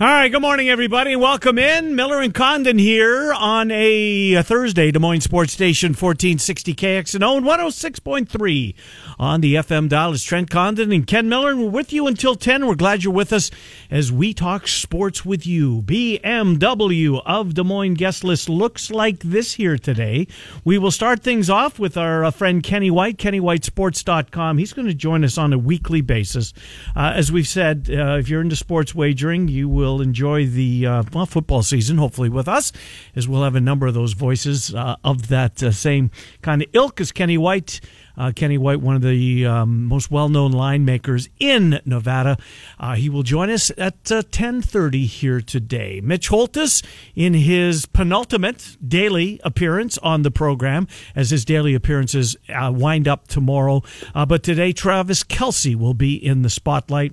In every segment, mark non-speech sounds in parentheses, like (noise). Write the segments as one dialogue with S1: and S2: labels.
S1: All right, good morning, everybody. Welcome in. Miller and Condon here on a, Thursday, Des Moines Sports Station 1460 KXNO and 106.3 on the FM dial. It's Trent Condon and Ken Miller, and we're with you until 10. We're glad you're with us as we talk sports with you. BMW of Des Moines guest list looks like this here today. We will start things off with our uh, friend Kenny White, KennyWhiteSports.com. He's going to join us on a weekly basis. Uh, as we've said, uh, if you're into sports wagering, you will will enjoy the uh, football season, hopefully with us, as we'll have a number of those voices uh, of that uh, same kind of ilk as Kenny White. Uh, Kenny White, one of the um, most well-known line makers in Nevada, uh, he will join us at uh, 10:30 here today. Mitch Holthus in his penultimate daily appearance on the program, as his daily appearances uh, wind up tomorrow. Uh, but today, Travis Kelce will be in the spotlight.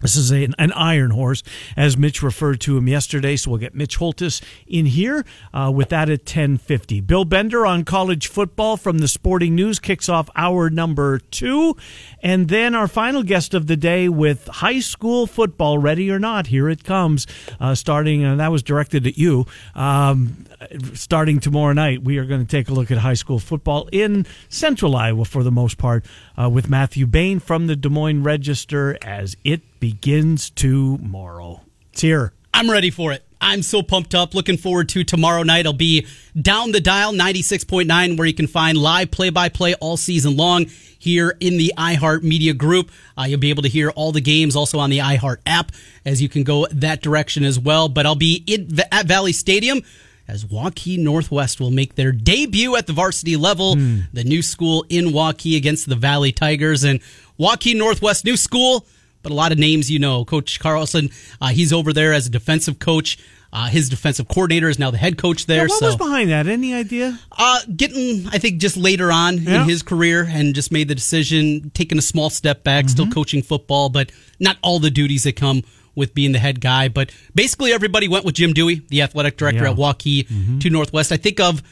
S1: This is a, an iron horse, as Mitch referred to him yesterday. So we'll get Mitch Holthus in here uh, with that at 1050. Bill Bender on college football from the Sporting News kicks off hour number two. And then our final guest of the day with high school football, ready or not, here it comes, uh, starting, and that was directed at you. Um, starting tomorrow night, we are going to take a look at high school football in central Iowa for the most part uh, with Matthew Bain from the Des Moines Register as it begins tomorrow. It's here.
S2: I'm ready for it. I'm so pumped up. Looking forward to tomorrow night. I'll be down the dial 96.9 where you can find live play by play all season long here in the iHeart Media Group. Uh, you'll be able to hear all the games also on the iHeart app as you can go that direction as well. But I'll be in, at Valley Stadium as Waukee Northwest will make their debut at the varsity level, mm. the new school in Waukee against the Valley Tigers. And Waukee Northwest, new school, but a lot of names you know. Coach Carlson, uh, he's over there as a defensive coach. Uh, his defensive coordinator is now the head coach there.
S1: Yeah, what
S2: so.
S1: was behind that? Any idea?
S2: Uh, getting, I think, just later on yeah. in his career, and just made the decision, taking a small step back, mm-hmm. still coaching football, but not all the duties that come with being the head guy. But basically, everybody went with Jim Dewey, the athletic director yeah. at Waukee mm-hmm. to Northwest. I think of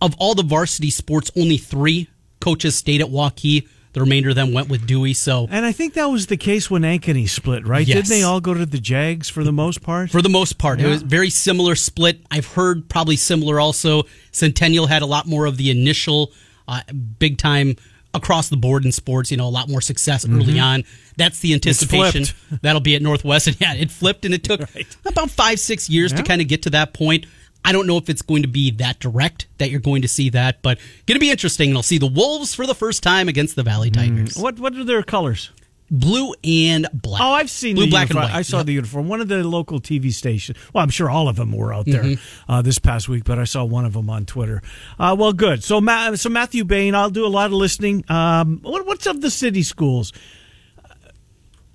S2: of all the varsity sports, only three coaches stayed at Waukee. The remainder of them went with Dewey. So,
S1: and I think that was the case when Ankeny split, right? Yes. Didn't they all go to the Jags for the most part?
S2: For the most part, yeah. it was very similar split. I've heard probably similar. Also, Centennial had a lot more of the initial uh, big time across the board in sports. You know, a lot more success mm-hmm. early on. That's the anticipation that'll be at Northwest. And (laughs) yeah, it flipped, and it took right. about five, six years yeah. to kind of get to that point. I don't know if it's going to be that direct that you're going to see that, but going to be interesting. And I'll see the Wolves for the first time against the Valley mm. Tigers.
S1: Mm. What What are their colors?
S2: Blue and black.
S1: Oh, I've seen
S2: blue,
S1: black,
S2: uniform. and
S1: white. I saw yep. the uniform. One of the local TV stations. Well, I'm sure all of them were out there mm-hmm. uh, this past week, but I saw one of them on Twitter. Uh, well, good. So, Ma- so Matthew Bain, I'll do a lot of listening. Um, what, what's of the city schools?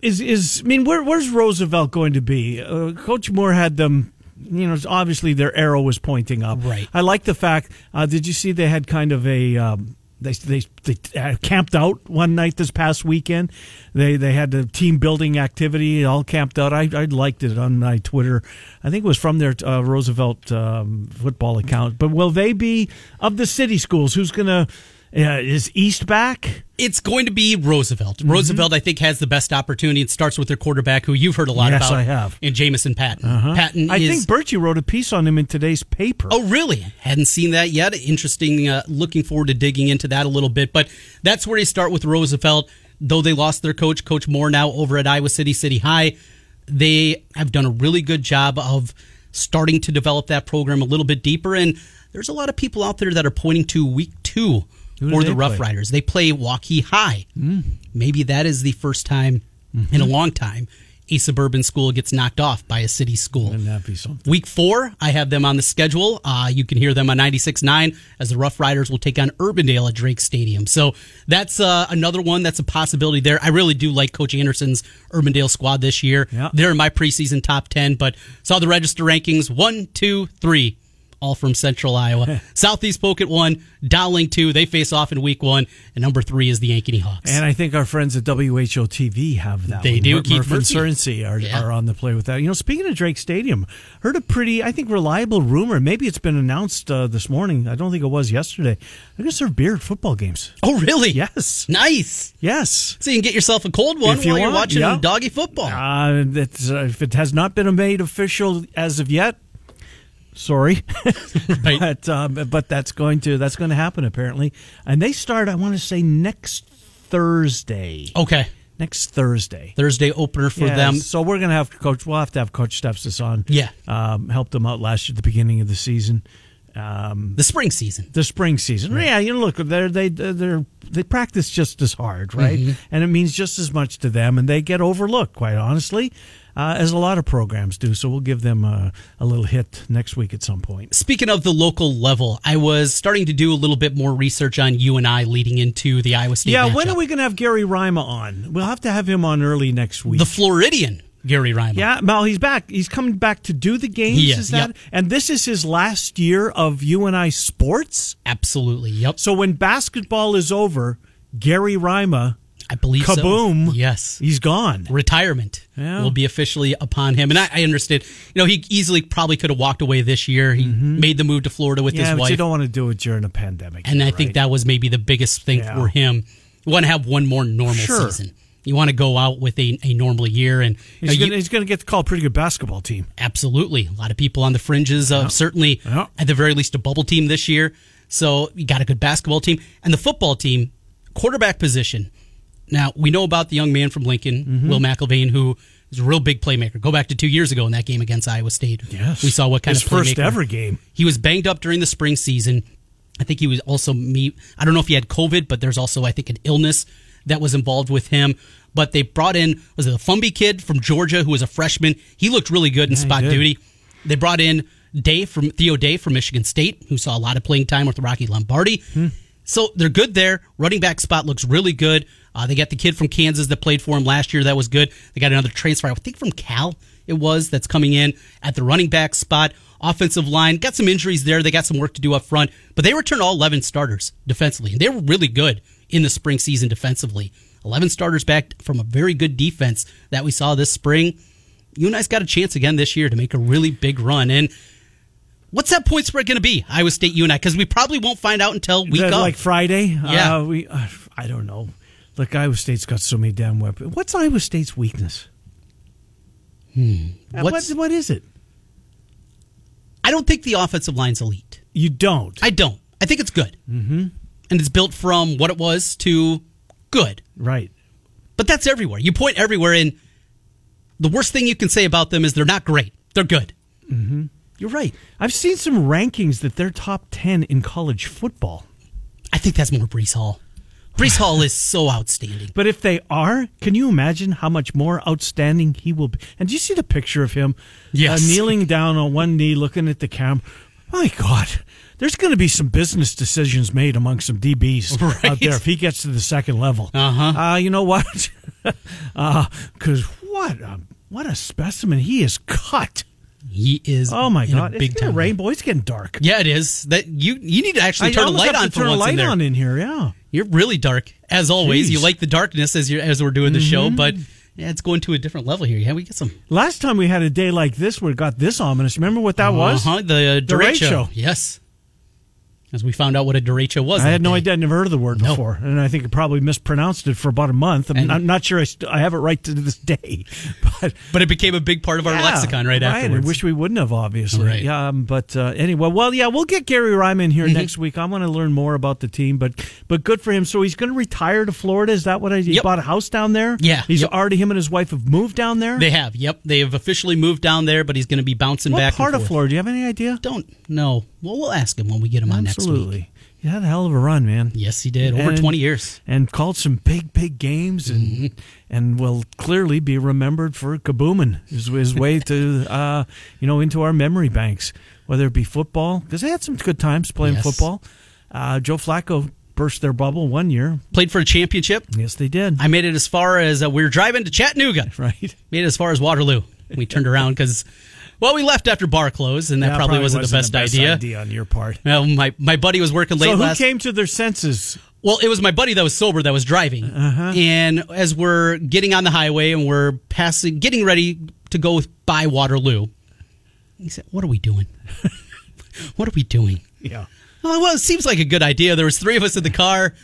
S1: Is is I mean, where, where's Roosevelt going to be? Uh, Coach Moore had them you know, obviously their arrow was pointing up.
S2: Right.
S1: I like the fact. Uh, did you see they had kind of a um, they they they uh, camped out one night this past weekend. They they had a team building activity all camped out. I I liked it on my Twitter. I think it was from their uh, Roosevelt um, football account. But will they be of the city schools? Who's gonna uh, is East back?
S2: It's going to be Roosevelt. Mm-hmm. Roosevelt, I think, has the best opportunity. It starts with their quarterback, who you've heard a lot
S1: yes,
S2: about.
S1: I have.
S2: And Jamison Patton.
S1: Uh-huh.
S2: Patton.
S1: I
S2: is,
S1: think Birchie wrote a piece on him in today's paper.
S2: Oh, really? Hadn't seen that yet. Interesting. Uh, looking forward to digging into that a little bit. But that's where you start with Roosevelt. Though they lost their coach, Coach Moore, now over at Iowa City City High, they have done a really good job of starting to develop that program a little bit deeper. And there's a lot of people out there that are pointing to week two or the Rough
S1: play?
S2: Riders. They play Waukee High. Mm. Maybe that is the first time mm-hmm. in a long time a suburban school gets knocked off by a city school.
S1: Wouldn't that be something?
S2: Week four, I have them on the schedule. Uh, you can hear them on 96.9 as the Rough Riders will take on Urbandale at Drake Stadium. So that's uh, another one that's a possibility there. I really do like Coach Anderson's Urbandale squad this year.
S1: Yeah.
S2: They're in my preseason top 10, but saw the register rankings one, two, three, all from Central Iowa. (laughs) Southeast Polk at one, Dowling two. They face off in week one, and number three is the Ankeny Hawks.
S1: And I think our friends at WHO TV have that.
S2: They
S1: one.
S2: do.
S1: Mur-
S2: Keith
S1: Murph and
S2: Murphy.
S1: Cerency are,
S2: Yeah.
S1: are on the play with that. You know, speaking of Drake Stadium, heard a pretty, I think, reliable rumor. Maybe it's been announced uh, this morning. I don't think it was yesterday. They're going to serve beer at football games.
S2: oh, really?
S1: Yes.
S2: Nice.
S1: Yes.
S2: So you can get yourself a cold one
S1: If you
S2: while you're watching
S1: yeah.
S2: doggy football.
S1: Uh, uh, if it has not been made official as of yet, sorry,
S2: Right. (laughs)
S1: but um, but that's going to that's going to happen apparently. And they start, I want to say, next Thursday.
S2: okay.
S1: Next Thursday.
S2: Thursday opener for
S1: Yeah,
S2: them.
S1: So we're gonna have coach. We'll have to have Coach Stepsis on.
S2: Yeah.
S1: um, helped them out last year at the beginning of the season. Um,
S2: The spring season.
S1: the spring season. Yeah, you know, look, they're, they they're they practice just as hard, right?
S2: Mm-hmm.
S1: And it means just as much to them, and they get overlooked, quite honestly, uh, as a lot of programs do. So we'll give them a, a little hit next week at some point.
S2: Speaking of the local level, I was starting to do a little bit more research on you and I leading into the Iowa State.
S1: Yeah, when are we going to have Gary Rima on? We'll have to have him on early next week.
S2: The Floridian Gary Rima.
S1: Yeah, well, he's back. He's coming back to do the games.
S2: Is,
S1: is that?
S2: yep.
S1: And this is his last year of UNI sports.
S2: absolutely. Yep.
S1: So when basketball is over, Gary Rima,
S2: I believe so.
S1: kaboom,
S2: Yes.
S1: he's gone.
S2: Retirement
S1: Yeah.
S2: will be officially upon him, and I, I understand. You know, he easily probably could have walked away this year. He made the move to Florida with
S1: Mm-hmm. Yeah,
S2: his
S1: but
S2: wife,
S1: you don't want to do it during a pandemic.
S2: and I
S1: year,
S2: think that was maybe the biggest thing
S1: Yeah.
S2: for him. You want to have one more normal
S1: Sure.
S2: season. You want to go out with a, a normal year, and
S1: he's going to get to call a pretty good basketball team.
S2: Absolutely. A lot of people on the fringes of certainly,
S1: Yeah.
S2: at the very least, a bubble team this year. So you got a good basketball team. And the football team, quarterback position. Now, we know about the young man from Lincoln,
S1: Mm-hmm.
S2: Will McElvain, who is a real big playmaker. Go back to two years ago in that game against Iowa State.
S1: Yes,
S2: We saw what kind
S1: his
S2: of
S1: first ever game.
S2: He was banged up during the spring season. I think he was also me. I don't know if he had COVID, but there's also I think an illness that was involved with him. But they brought in was it a Fumby kid from Georgia who was a freshman. He looked really good in
S1: he
S2: spot duty. They brought in Day from Theo Day from Michigan State, who saw a lot of playing time with Rocky Lombardi.
S1: Hmm.
S2: So they're good there. Running back spot looks really good. Uh, they got the kid from Kansas that played for him last year. That was good. They got another transfer, I think from Cal it was, that's coming in at the running back spot. Offensive line got some injuries there. They got some work to do up front, but they returned all 11 starters defensively, and they were really good in the spring season defensively. 11 starters back from a very good defense that we saw this spring. UNI's got a chance again this year to make a really big run. And what's that point spread going to be, Iowa State UNI? Because we probably won't find out until week
S1: That, like Friday.
S2: Yeah.
S1: uh, we. Uh, I don't know. Look, Iowa State's got so many damn weapons. What's Iowa State's weakness? Uh,
S2: What's-
S1: what, what is it?
S2: I don't think the offensive line's elite.
S1: You don't.
S2: I don't. I think it's good. Mm-hmm. And it's built from what it was to good.
S1: right.
S2: But that's everywhere. You point everywhere, and the worst thing you can say about them is they're not great. They're good. Mm-hmm. You're right.
S1: I've seen some rankings that they're top ten in college football.
S2: I think that's more Breece Hall. Breece Hall is so outstanding.
S1: But if they are, can you imagine how much more outstanding he will be? And do you see the picture of him
S2: Yes.
S1: uh, kneeling down on one knee, looking at the camera? My God, there's going to be some business decisions made among some DBs (laughs) out there if he gets to the second level.
S2: Uh-huh.
S1: Uh, you know what? (laughs) Because what a, what a specimen he is cut.
S2: He is.
S1: Oh my God,
S2: big
S1: it's
S2: time.
S1: rainbow. It's getting dark.
S2: Yeah, it is. That you you need to actually turn a light on
S1: turn a
S2: once
S1: light
S2: in
S1: on in here. Yeah.
S2: You're really dark as always. You like the darkness as you as we're doing the
S1: Mm-hmm.
S2: show, but yeah, it's going to a different level here. Yeah, we get some.
S1: Last time we had a day like this where it got this ominous. Remember what that was?
S2: Uh-huh, the uh,
S1: Derecho.
S2: derecho. Yes. As we found out what a derecho was.
S1: I had no
S2: day.
S1: idea. I'd never heard of the word
S2: No.
S1: before, and I think I probably mispronounced it for about a month. I'm,
S2: And-
S1: I'm not sure I, st- I have it right to this day, (laughs) but
S2: But it became a big part of our
S1: Yeah,
S2: lexicon right,
S1: I
S2: afterwards.
S1: wish we wouldn't have, obviously.
S2: Right.
S1: Yeah, um, but uh, anyway, well, yeah, we'll get Gary Rima
S2: Mm-hmm.
S1: here next week. I want to learn more about the team, but but good for him. So he's going to retire to Florida. Is that what I? He
S2: Yep.
S1: bought a house down there.
S2: Yeah,
S1: he's
S2: yep.
S1: already him and his wife have moved down there.
S2: They have. Yep. They have officially moved down there, but he's going to be bouncing
S1: what
S2: back.
S1: part of. Florida? Do you have any idea?
S2: Don't know. Well, we'll ask him when we get him on
S1: I'm
S2: next
S1: absolutely. He had a hell of a run, man.
S2: Yes, he did. Over
S1: And-
S2: 20 years.
S1: and called some big, big games, and
S2: Mm-hmm.
S1: and will clearly be remembered for kaboomin his, his way to (laughs) uh, you know into our memory banks, whether it be football because they had some good times playing
S2: Yes.
S1: football. Uh, Joe Flacco burst their bubble one year.
S2: Played for a championship.
S1: Yes, they did.
S2: I made it as far as uh, we were driving to Chattanooga. (laughs)
S1: right.
S2: Made it as far as Waterloo. We turned around because, well, we left after bar closed, and that probably, wasn't, the best, idea.
S1: on your part.
S2: Well, my, my buddy was working late
S1: So who
S2: last
S1: came to their senses?
S2: Well, it was my buddy that was sober that was driving.
S1: Uh-huh.
S2: And as we're getting on the highway and we're passing, getting ready to go by Waterloo, he said, "What are we doing? (laughs) what are we doing?"
S1: Yeah.
S2: Oh, well, it seems like a good idea. There was three of us in the car.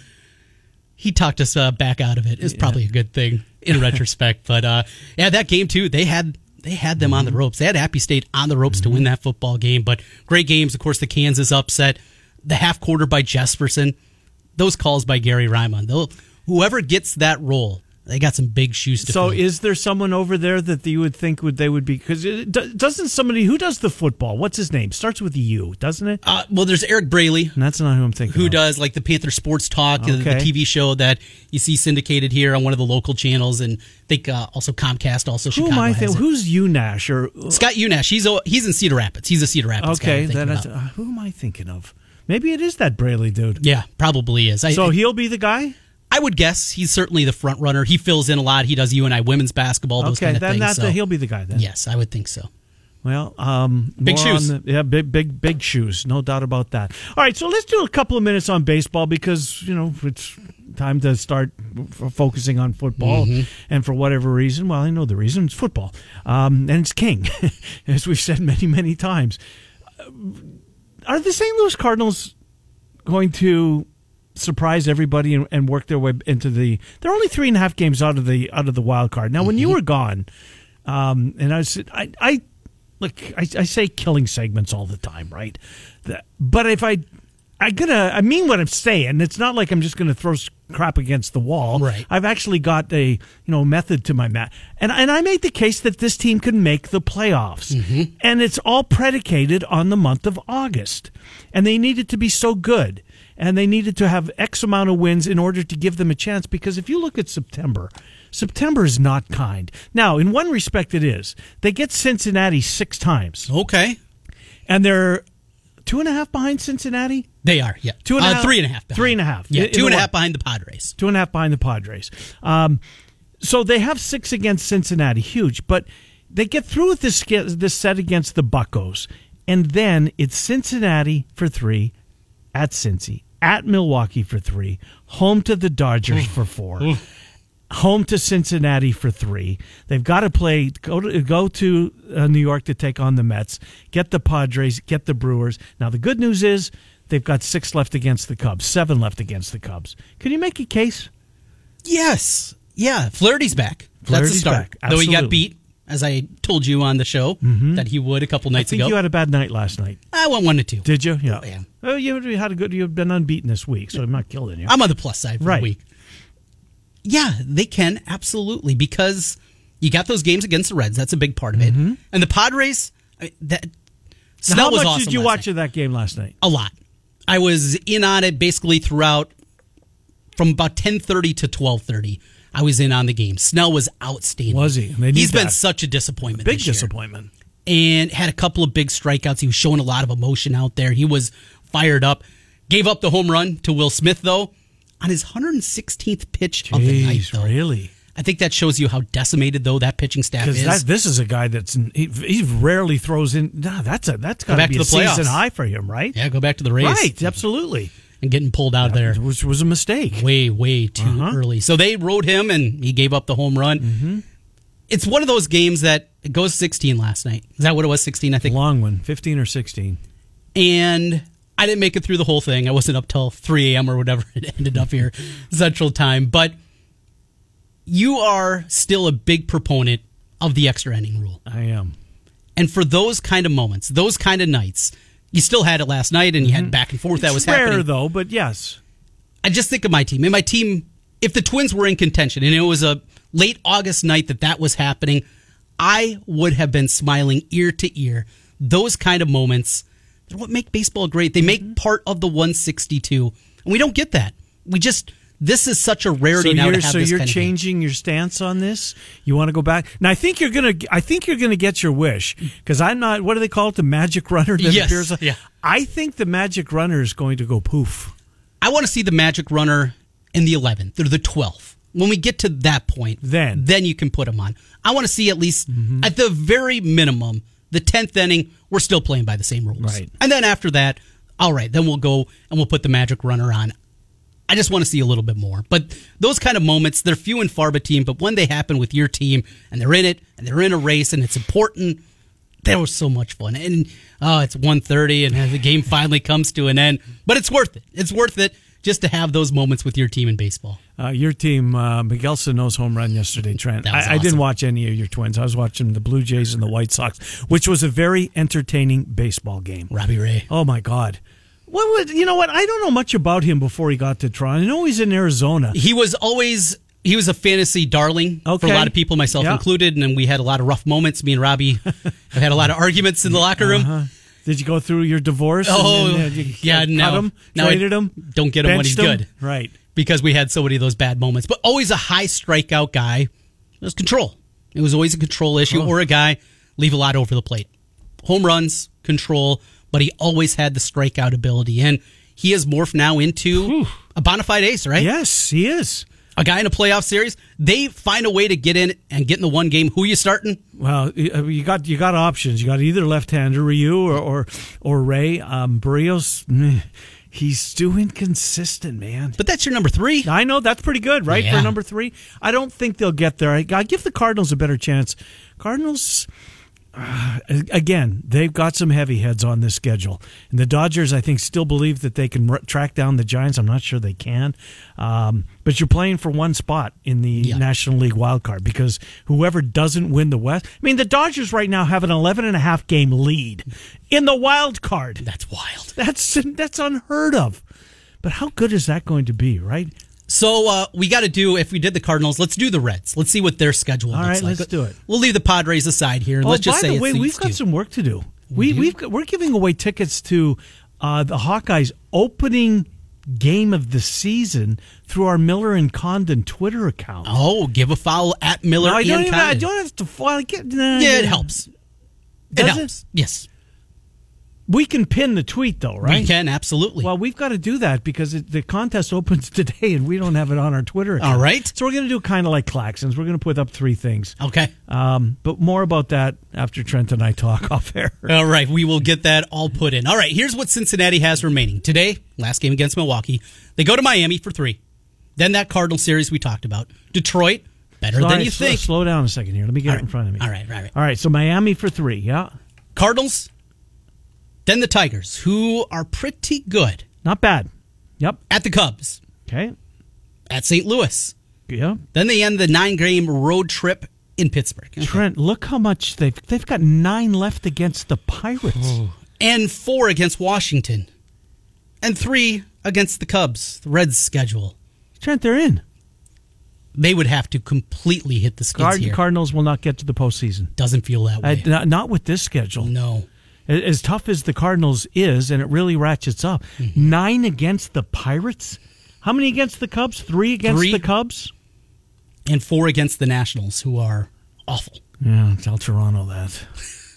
S2: He talked us uh, back out of it. It's probably a good thing in (laughs) retrospect. But uh, yeah, that game too. They had they had them on the mm-hmm. ropes. They had Appy State on the ropes to win mm-hmm. that football game. But great games. Of course, the Kansas upset, the half quarter by Jesperson, those calls by Gary Rima. They'll, whoever gets that role, they got some big shoes to
S1: So
S2: fill.
S1: is there someone over there that you would think would they would be because doesn't somebody who does the football? What's his name? Starts with a U, doesn't it?
S2: uh, well, there's Eric Braley.
S1: And that's not who I'm thinking.
S2: who
S1: of.
S2: does like the Panther Sports Talk, the- the TV show that you see syndicated here on one of the local channels, and I think uh, also Comcast, also
S1: Who
S2: Chicago.
S1: am I thinking? Who's Unash or
S2: Scott Unash? He's a, he's in Cedar Rapids. He's a Cedar Rapids guy.
S1: okay? Then uh, who am I thinking of? Maybe it is that Braley dude.
S2: yeah, probably is. I,
S1: So
S2: I,
S1: he'll be the guy.
S2: I would guess he's certainly the front runner. He fills in a lot. He does UNI women's basketball, those
S1: Okay,
S2: kind of
S1: then
S2: things.
S1: that
S2: so-
S1: he'll be the guy then.
S2: yes, I would think so.
S1: Well, um,
S2: Big shoes.
S1: the- yeah, big, big, big shoes. No doubt about that. All right, so let's do a couple of minutes on baseball because you know it's time to start f- focusing on football.
S2: Mm-hmm.
S1: And for whatever reason, well, I know the reason. It's football, um, and it's king, (laughs) as we've said many, many times. Are the St. Louis Cardinals going to surprise everybody and, and work their way into the? They're only three and a half games out of the out of the wild card. Now, when you were gone, um, and I was, I, I look, I, I say killing segments all the time, right? But if I, I gonna, I mean what I'm saying. It's not like I'm just gonna throw crap against the wall.
S2: Right.
S1: I've actually got a, you know, method to my mat, and and I made the case that this team can make the playoffs, and it's all predicated on the month of August, and they needed to be so good. And they needed to have X amount of wins in order to give them a chance. Because if you look at September, September is not kind. Now, in one respect, it is. They get Cincinnati six times,
S2: Okay,
S1: and they're two and a half behind Cincinnati,
S2: they are. Yeah,
S1: Two and a
S2: uh,
S1: half-
S2: three and a half. Behind.
S1: three and a half.
S2: Yeah,
S1: In-
S2: two and a half behind the Padres.
S1: two and a half behind the Padres. Um, so they have six against Cincinnati, huge. But they get through with this this set against the Buckos, and then it's Cincinnati for three, at Cincy, at Milwaukee for three, home to the Dodgers for four. Home to Cincinnati for three. They've got to play. Go to go to uh, New York to take on the Mets. Get the Padres. Get the Brewers. Now the good news is they've got six left against the Cubs. Seven left against the Cubs. Can you make a case?
S2: Yes. Yeah. Flaherty's back. That's the start.
S1: back.
S2: Though he got beat, as I told you on the show mm-hmm. that he would a couple nights I
S1: think
S2: ago.
S1: you had a bad night last night.
S2: I went one to two.
S1: Did you? Yeah.
S2: Oh, yeah.
S1: Oh, you had a good. You've been unbeaten this week, so I'm not killing you.
S2: I'm on the plus side for
S1: Right.
S2: the week. Yeah, they can absolutely because you got those games against the Reds. That's a big part of it. Mm-hmm. And the Padres, I- that Snell
S1: how much
S2: awesome
S1: did you watch
S2: night.
S1: of that game last night?
S2: A lot. I was in on it basically throughout from about 10:30 to 12:30. I was in on the game. Snell was outstanding.
S1: Was he?
S2: He's been such a disappointment.
S1: Big
S2: this year.
S1: disappointment.
S2: and had a couple of big strikeouts. He was showing a lot of emotion out there. He was fired up. Gave up the home run to Will Smith though on his 116th pitch of the night. Though
S1: really?
S2: I think that shows you how decimated though that pitching staff is.
S1: that, this is a guy that's he, he rarely throws in. Nah, that's a that's got
S2: back
S1: to be a
S2: the playoffs.
S1: season high for him, right?
S2: yeah, go back to the Rays.
S1: Right, absolutely.
S2: And getting pulled out of there
S1: Which was a mistake.
S2: way, way too
S1: Uh-huh.
S2: early. So they rode him and he gave up the home run.
S1: Mm-hmm.
S2: It's one of those games that goes 16 last night. Is that what it was? 16, I think.
S1: Long one, fifteen or sixteen.
S2: and I didn't make it through the whole thing. I wasn't up till 3 a.m. or whatever (laughs) it ended up here, Central Time. But you are still a big proponent of the extra inning rule.
S1: I am.
S2: And for those kind of moments, those kind of nights, you still had it last night and you had back and forth that was
S1: rare
S2: happening.
S1: though, but yes.
S2: I just think of my team. And my team, if the Twins were in contention and it was a late August night that that was happening, I would have been smiling ear to ear. Those kind of moments They're what make baseball great. They make
S1: Mm-hmm.
S2: part of the 162, and we don't get that. We just this is such a rarity
S1: so
S2: now
S1: you're,
S2: to have
S1: so you're changing your stance on this. You want to go back, Now I think you're gonna. I think you're gonna get your wish because I'm not. What do they call it? The magic runner that
S2: Yes,
S1: appears.
S2: yeah.
S1: I think the magic runner is going to go poof.
S2: I want to see the Magic Runner in the 11th or the 12th. When we get to that point,
S1: Then. Mm-hmm.
S2: then you can put them on. I want to see at least at the very minimum the 10th inning. We're still playing by the same rules,
S1: Right.
S2: And then after that, all right, then we'll go and we'll put the Magic Runner on. I just want to see a little bit more. But those kind of moments, they're few and far between. But when they happen with your team and they're in it and they're in a race and it's important, that was so much fun. And oh, it's 1.30 and the game (laughs) finally comes to an end. But it's worth it. It's worth it just to have those moments with your team in baseball.
S1: Uh, your team, uh, Miguel Sano's home run yesterday, Trent. I, I didn't watch any of your twins. I was watching the Blue Jays and the White Sox, which was a very entertaining baseball game.
S2: Robbie Ray.
S1: Oh my God! What would you know? What I don't know much about him before he got to Toronto. I know he's in Arizona.
S2: He was always he was a fantasy darling for a lot of people, myself
S1: Yeah.
S2: included, and we had a lot of rough moments. Me and Robbie have (laughs) had a lot of arguments in the locker room.
S1: Uh-huh. Did you go through your divorce?
S2: Oh,
S1: then, uh, you
S2: yeah, no.
S1: him,
S2: No,
S1: traded him,
S2: don't get him when he's
S1: him?
S2: good.
S1: Right.
S2: because we had so many of those bad moments. But always a high strikeout guy. It was control. It was always a control issue
S1: Oh.
S2: or a guy leave a lot over the plate. Home runs, control, but he always had the strikeout ability. And he has morphed now into a bona fide ace, right?
S1: Yes, he is.
S2: A guy in a playoff series. They find a way to get in and get in the one game. Who you starting?
S1: Well, you uh, you got you got options. You got either left-hander Ryu or or, or Ray. Um, Berrios, meh, he's too inconsistent, man.
S2: But that's your number three.
S1: I know that's pretty good, right?
S2: Yeah.
S1: For number three, I don't think they'll get there. I, I give the Cardinals a better chance. Cardinals, uh, again, they've got some heavy heads on this schedule, and the Dodgers, I think, still believe that they can r- track down the Giants. I'm not sure they can, um, but you're playing for one spot in the
S2: Yeah.
S1: National League wild card because whoever doesn't win the West, I mean, the Dodgers right now have an 11 and a half game lead in the wild card.
S2: That's wild.
S1: That's that's unheard of. But how good is that going to be, right?
S2: So uh, we got to do if we did the Cardinals, let's do the Reds. Let's see what their schedule
S1: All
S2: looks
S1: right,
S2: like.
S1: let's do it.
S2: We'll leave the Padres aside here. and let's just
S1: Oh, by
S2: say
S1: the way, we've got
S2: two.
S1: some work to do. We, we've got, we're giving away tickets to uh, the Hawkeyes opening game of the season through our Miller and Condon Twitter account.
S2: Oh, give a foul at Miller.
S1: No, I don't
S2: and
S1: even. I
S2: Condon.
S1: don't have to. I get, nah,
S2: Yeah, it helps.
S1: Does
S2: it
S1: it?
S2: helps. Yes,
S1: We can pin the tweet though, right?
S2: we can absolutely.
S1: Well, we've got to do that because it, the contest (laughs) opens today, and we don't have it on our Twitter. Account.
S2: All right.
S1: So we're going to do kind of like Claxons. We're going to put up three things.
S2: okay.
S1: Um, but more about that after Trent and I talk (laughs) off air.
S2: All right, we will get that all put in. All right, here's what Cincinnati has remaining today. Last game against Milwaukee, they go to Miami for three. Then that Cardinal series we talked about. Detroit, better
S1: All
S2: than you
S1: slow,
S2: think.
S1: Slow down a second here. Let me get
S2: All
S1: it
S2: right.
S1: in front of me.
S2: All right, right, right.
S1: All right. So Miami for three. Yeah.
S2: Cardinals, then the Tigers, who are pretty good.
S1: Not bad. Yep.
S2: At the Cubs,
S1: Okay.
S2: at St. Louis.
S1: Yeah.
S2: Then they end the nine game road trip in Pittsburgh.
S1: Trent, look how much they've they've got nine left against the Pirates. (sighs)
S2: And four against Washington. And three against the Cubs, the Reds schedule.
S1: Trent, they're in.
S2: They would have to completely hit the skids
S1: Card-
S2: here.
S1: Cardinals will not get to the postseason.
S2: Doesn't feel that
S1: I,
S2: way.
S1: not, not with this schedule.
S2: no.
S1: As tough as the Cardinals is, and it really ratchets up.
S2: Mm-hmm.
S1: Nine against the Pirates. How many against the Cubs? Three against
S2: Three.
S1: the Cubs.
S2: And four against the Nationals, who are awful.
S1: Yeah, tell Toronto that.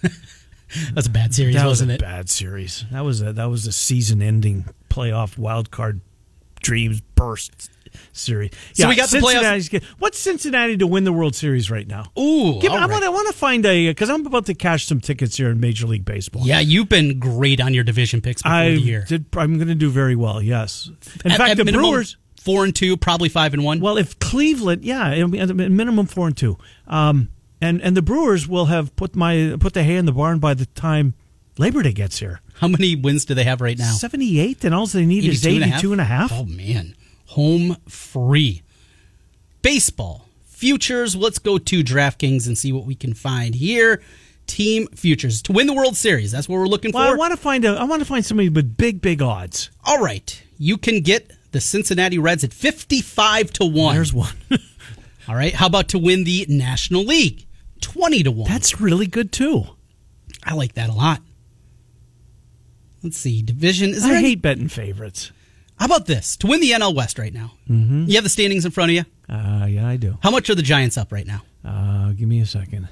S1: (laughs)
S2: That's a bad series,
S1: that was
S2: wasn't
S1: a
S2: it?
S1: bad series. That was a that was a season-ending playoff wild card dreams burst series.
S2: So we got the playoffs-
S1: What's Cincinnati to win the World Series right now?
S2: Ooh,
S1: Give, I
S2: right.
S1: want I want to find a because I'm about to cash some tickets here in Major League Baseball.
S2: Yeah, you've been great on your division picks
S1: I
S2: year.
S1: Did, I'm going to do very well. Yes. In
S2: At-
S1: fact,
S2: at
S1: the
S2: minimum,
S1: Brewers.
S2: four and two, probably five and one.
S1: Well, if Cleveland, yeah, it'll be at the minimum four and two, um, and and the Brewers will have put my put the hay in the barn by the time Labor Day gets here.
S2: How many wins do they have right now?
S1: Seventy eight, and all they need is
S2: 82 and a half?
S1: 82 and a half.
S2: Oh man, home free. Baseball futures. Let's go to DraftKings and see what we can find here. Team futures to win the World Series. That's what we're looking
S1: for. I want to find a. I want to find somebody with big, big odds.
S2: All right, you can get the Cincinnati Reds at fifty-five to one.
S1: There's one. (laughs)
S2: All right, how about to win the National League? Twenty to one.
S1: That's really good too.
S2: I like that a lot. Let's see. Division. Is there
S1: I
S2: any-
S1: hate betting favorites.
S2: How about this? To win the NL West right now, mm-hmm. you have the standings in front of you.
S1: Uh, yeah, I do.
S2: How much are the Giants up right now?
S1: Uh, give me a second.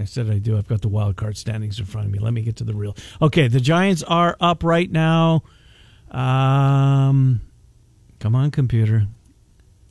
S1: I said I do. I've got the wild card standings in front of me. Let me get to the real. Okay, the Giants are up right now. Um, come on, computer.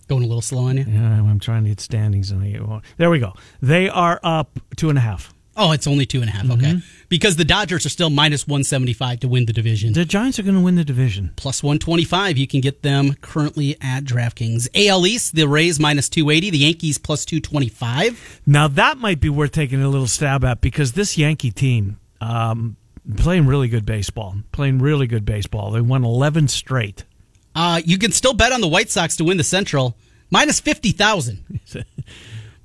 S2: Going a little slow on you.
S1: Yeah, I'm trying to get standings. And I, there we go. They are up two and a half.
S2: Oh, it's only two and a half. Okay,
S1: Mm-hmm.
S2: because the Dodgers are still minus one seventy five to win the division.
S1: The Giants are going to win the division.
S2: Plus one twenty five. You can get them currently at DraftKings. AL East, the Rays minus two eighty. The Yankees plus two twenty five.
S1: Now that might be worth taking a little stab at because this Yankee team um, playing really good baseball, playing really good baseball. They won 11 straight.
S2: Uh, you can still bet on the White Sox to win the Central. Minus fifty thousand. (laughs)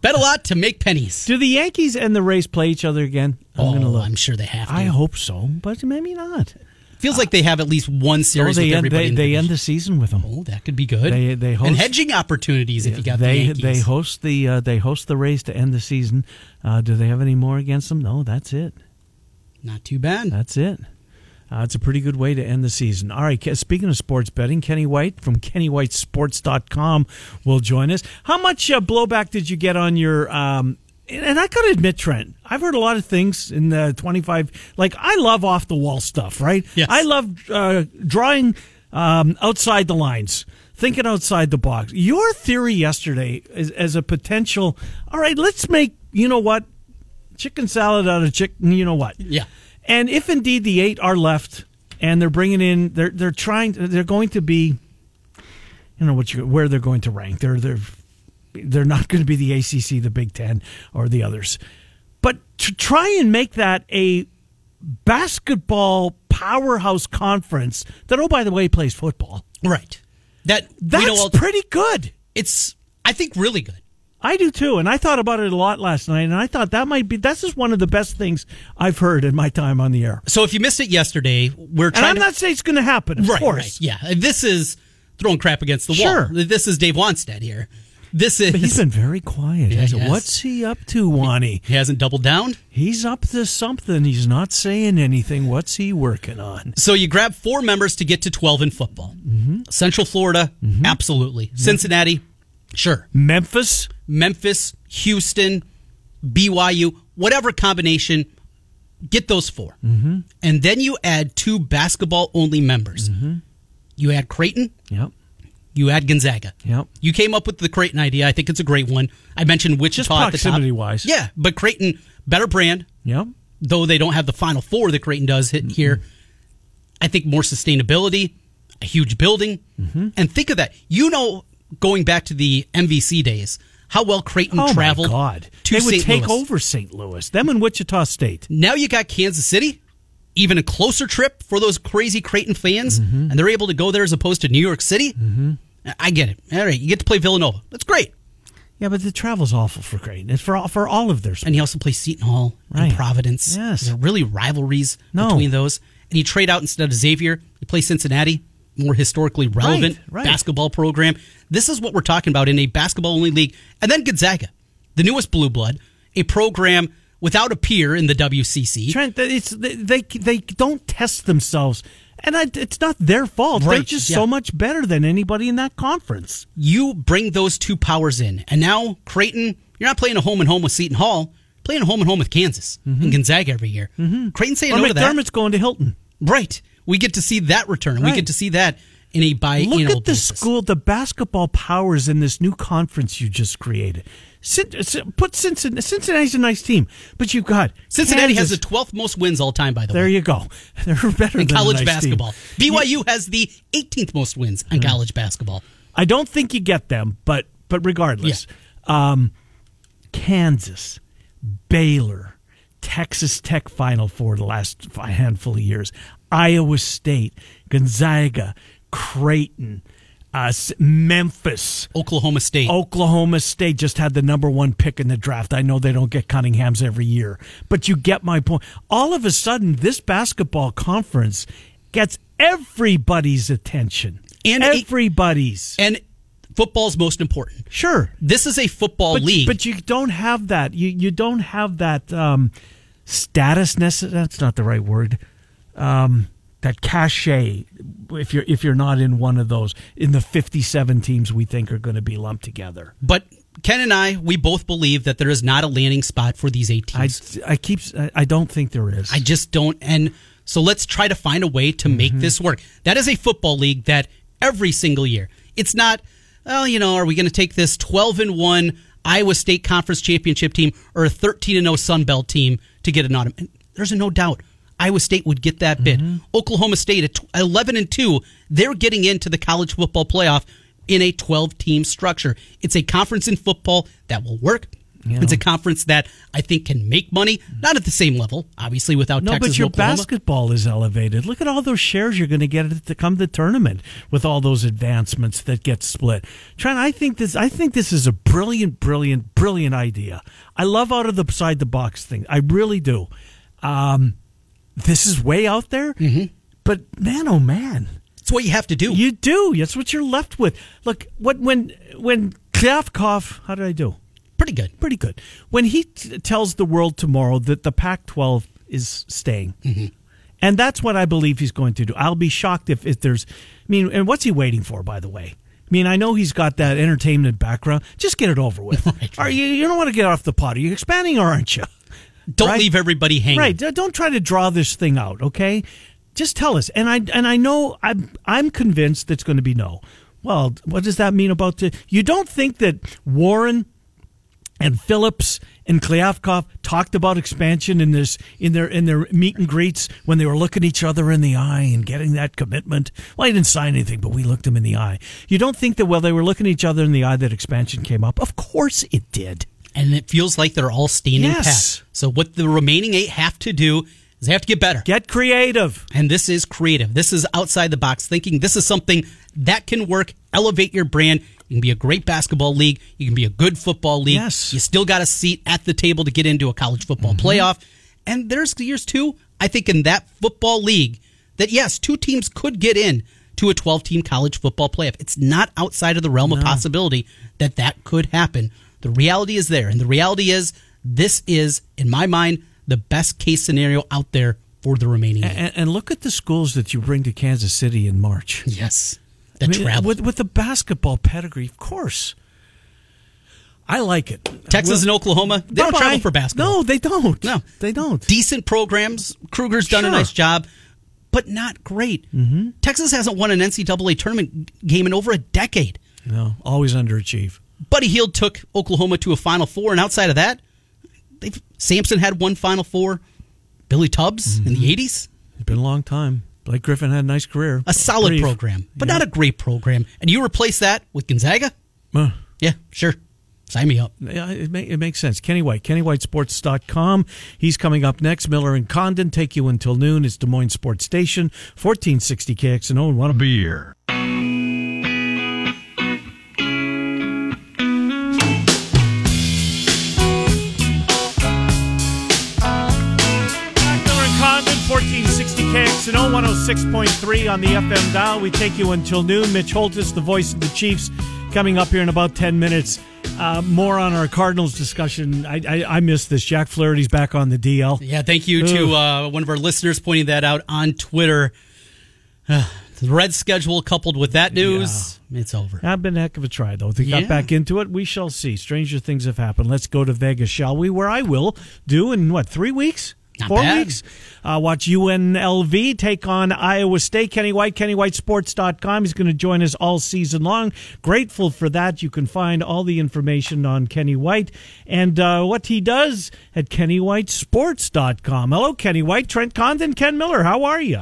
S2: bet a lot to make pennies.
S1: Do the Yankees and the Rays play each other again? I'm
S2: oh,
S1: gonna look.
S2: I'm sure they have to.
S1: I hope so, but maybe not.
S2: Feels like they have at least one series
S1: they
S2: with
S1: end,
S2: everybody.
S1: they,
S2: the
S1: they end the season with them.
S2: Oh, that could be good.
S1: They- they
S2: and
S1: host-
S2: hedging opportunities if you got
S1: they
S2: the Yankees.
S1: they host the uh, they host the Rays to end the season. Uh, do they have any more against them? No, that's it.
S2: Not too bad.
S1: That's it. Uh, it's a pretty good way to end the season. All right, speaking of sports betting, Kenny White from KennyWhiteSports.com will join us. How much uh, blowback did you get on your. Um, and I got to admit, Trent, I've heard a lot of things in the 25. Like, I love off the wall stuff, right?
S2: Yes.
S1: I love uh, drawing um, outside the lines, thinking outside the box. Your theory yesterday is, as a potential, all right, let's make, you know what, chicken salad out of chicken, you know what?
S2: Yeah.
S1: And if indeed the eight are left, and they're bringing in, they're they're trying, they're going to be, you know what you where they're going to rank. They're they're they're not going to be the ACC, the Big Ten, or the others. But to try and make that a basketball powerhouse conference that, oh by the way, plays football.
S2: Right. That
S1: That's pretty good.
S2: it's I think really good.
S1: I do too, and I thought about it a lot last night, and I thought that might be this is one of the best things I've heard in my time on the air.
S2: So if you missed it yesterday, we're
S1: And
S2: trying
S1: I'm
S2: to
S1: not saying it's going to happen, of
S2: right,
S1: course.
S2: right, yeah. This is throwing crap against the
S1: Sure.
S2: wall. This is Dave Wanstead here. This is
S1: But he's been very quiet.
S2: Yeah, he.
S1: What's he up to, Wani?
S2: he hasn't doubled down.
S1: He's up to something. He's not saying anything. What's he working on?
S2: So you grab four members to get to 12 in football.
S1: Mm-hmm.
S2: Central Florida, absolutely. Cincinnati, sure.
S1: Memphis,
S2: Memphis, Houston, BYU, whatever combination, get those 4 Mm-hmm. And then you add two basketball only members.
S1: Mm-hmm.
S2: You add Creighton,
S1: yep,
S2: you add Gonzaga.
S1: yep.
S2: You came up with the Creighton idea. I think it's a great one. I mentioned Wichita at the
S1: proximity-wise.
S2: Yeah, but Creighton, better brand,
S1: Yep.
S2: though they don't have the Final Four that Creighton does hit here. I think more sustainability, a huge building,
S1: Mm-hmm.
S2: and think of that. You know, going back to the MVC days, how well Creighton
S1: Oh
S2: traveled
S1: God!
S2: to
S1: they would
S2: St.
S1: take
S2: Louis.
S1: over St. Louis. Them and Wichita State.
S2: Now you got Kansas City, even a closer trip for those crazy Creighton fans,
S1: Mm-hmm.
S2: and they're able to go there as opposed to New York City. Mm-hmm. I get it. All right, you get to play Villanova. That's great.
S1: Yeah, but the travel's awful for Creighton. It's for all, for all of their.
S2: And he also plays Seton Hall
S1: Right.
S2: and Providence.
S1: Yes.
S2: There are really rivalries
S1: No.
S2: between those. And you trade out instead of Xavier, you play Cincinnati, more historically relevant
S1: Right, right.
S2: basketball program. This is what we're talking about in a basketball only league. And then Gonzaga, the newest blue blood, a program without a peer in the WCC.
S1: Trent, it's they they, don't test themselves, and I, it's not their fault. They're just
S2: yeah.
S1: so much better than anybody in that conference.
S2: you bring those two powers in. And now Creighton, you're not playing a home and home with Seton Hall, playing a home and home with Kansas and Gonzaga every year. Mm-hmm. Creighton saying
S1: Or
S2: no to that.
S1: McDermott's going to Hilton.
S2: Right. We get to see that return. We get to see that in a biennial
S1: Look at the
S2: basis.
S1: school, the basketball powers in this new conference you just created. Cin- Put Cincinnati. Cincinnati's a nice team, but you've got
S2: Cincinnati has the 12th most wins all time, by the
S1: There
S2: way, there
S1: you go. (laughs) They're better
S2: in college
S1: nice
S2: basketball.
S1: team.
S2: BYU has the 18th most wins in college basketball.
S1: I don't think you get them, but but regardless, um, Kansas, Baylor, Texas Tech Final Four the last handful of years, Iowa State, Gonzaga, Creighton, uh, Memphis.
S2: Oklahoma State.
S1: Oklahoma State just had the number one pick in the draft. I know they don't get Cunningham's every year, but you get my point. All of a sudden, this basketball conference gets everybody's attention.
S2: And a-
S1: everybody's.
S2: And football's most important.
S1: Sure.
S2: This is a football
S1: But,
S2: league.
S1: but you don't have that. You you don't have that um, status. That's not the right word. Um, that cachet if you're if you're not in one of those in the 57 teams we think are going to be lumped together.
S2: But Ken and I, we both believe that there is not a landing spot for these eight teams.
S1: I, I keep I don't think there is.
S2: I just don't. And so let's try to find a way to make mm-hmm. this work. That is a football league that every single year, it's not. Well, you know, are we going to take this 12 and one Iowa State Conference Championship team or a 13 and 0 Sun Belt team to get an autumn? There's no doubt. Iowa State would get that bid. Mm-hmm. Oklahoma State at 11 and 2, they're getting into the college football playoff in a 12 team structure. It's a conference in football that will work. It's a conference that I think can make money, not at the same level, obviously, without
S1: no,
S2: Texas
S1: but your
S2: Oklahoma.
S1: basketball is elevated. Look at all those shares you're going to get to come to the tournament with all those advancements that get split. Trent, I think this. I think this is a brilliant, brilliant, brilliant idea. I love out of the side the box thing. I really do. Um, this is way out there,
S2: mm-hmm.
S1: but man, oh man,
S2: it's what you have to do.
S1: You do. That's what you're left with. Look, what when when Kliavkoff, how did I do?
S2: Pretty good.
S1: Pretty good. When he t- tells the world tomorrow that the Pac-12 is staying.
S2: Mm-hmm.
S1: And that's what I believe he's going to do. I'll be shocked if, if there's. I mean, and what's he waiting for, by the way? I mean, I know he's got that entertainment background. Just get it over with. (laughs) right, right. Are you? You don't want to get off the pot. Are you expanding or aren't you?
S2: Don't right? leave everybody hanging.
S1: Right. Don't try to draw this thing out. Okay. Just tell us. And I and I know I'm I'm convinced it's going to be no. Well, what does that mean about the? You don't think that Warren and Phillips and Kliavkoff talked about expansion in this in their in their meet and greets when they were looking each other in the eye and getting that commitment. Well, I didn't sign anything, but we looked them in the eye. You don't think that while they were looking each other in the eye that expansion came up? Of course it did.
S2: And it feels like they're all standing
S1: yes.
S2: pat. So what the remaining eight have to do is they have to get better.
S1: Get creative.
S2: And this is creative. This is outside the box thinking. This is something that can work, elevate your brand. You can be a great basketball league. You can be a good football league.
S1: Yes.
S2: You still got a seat at the table to get into a college football mm-hmm. playoff. And there's years too, I think, in that football league that, yes, two teams could get in to a 12 team college football playoff. It's not outside of the realm no. of possibility that that could happen. The reality is there. And the reality is, this is, in my mind, the best case scenario out there for the remaining.
S1: And, and, look at the schools that you bring to Kansas City in March.
S2: Yes, the I mean, travel
S1: with with the basketball pedigree, of course. I like it.
S2: Texas well, and Oklahoma, they don't travel for basketball.
S1: No, they don't.
S2: No,
S1: they don't.
S2: Decent programs. Kruger's done sure. a nice job, but not great.
S1: Mm-hmm.
S2: Texas hasn't won an NCAA tournament game in over a decade.
S1: No, always underachieve.
S2: Buddy Hield took Oklahoma to a Final Four, and outside of that, they've Sampson had one Final Four. Billy Tubbs mm-hmm. in the '80s.
S1: It's been a long time. Blake Griffin had a nice career.
S2: A solid Brief. program, but yeah. not a great program. And you replace that with Gonzaga?
S1: Uh,
S2: yeah, sure. Sign me up.
S1: Yeah, it, may, it makes sense. Kenny White, KennyWhiteSports.com. He's coming up next. Miller and Condon take you until noon. It's Des Moines Sports Station, 1460 KXNO. And one beer. KXNO 106.3 on the FM dial. We take you until noon. Mitch Holthus, the voice of the Chiefs, coming up here in about 10 minutes. Uh, more on our Cardinals discussion. I, I, I missed this. Jack Flaherty's back on the DL.
S2: Yeah, thank you to uh, one of our listeners pointing that out on Twitter. Uh, the red schedule coupled with that news, yeah. it's over.
S1: I've been a heck of a try, though. They yeah. got back into it. We shall see. Stranger things have happened. Let's go to Vegas, shall we? Where I will do in what, three weeks?
S2: Not
S1: Four
S2: bad.
S1: weeks. Uh, watch UNLV take on Iowa State. Kenny White, KennyWhiteSports.com. He's going to join us all season long. Grateful for that. You can find all the information on Kenny White and uh, what he does at KennyWhiteSports.com. Hello, Kenny White, Trent Condon, Ken Miller. How are you?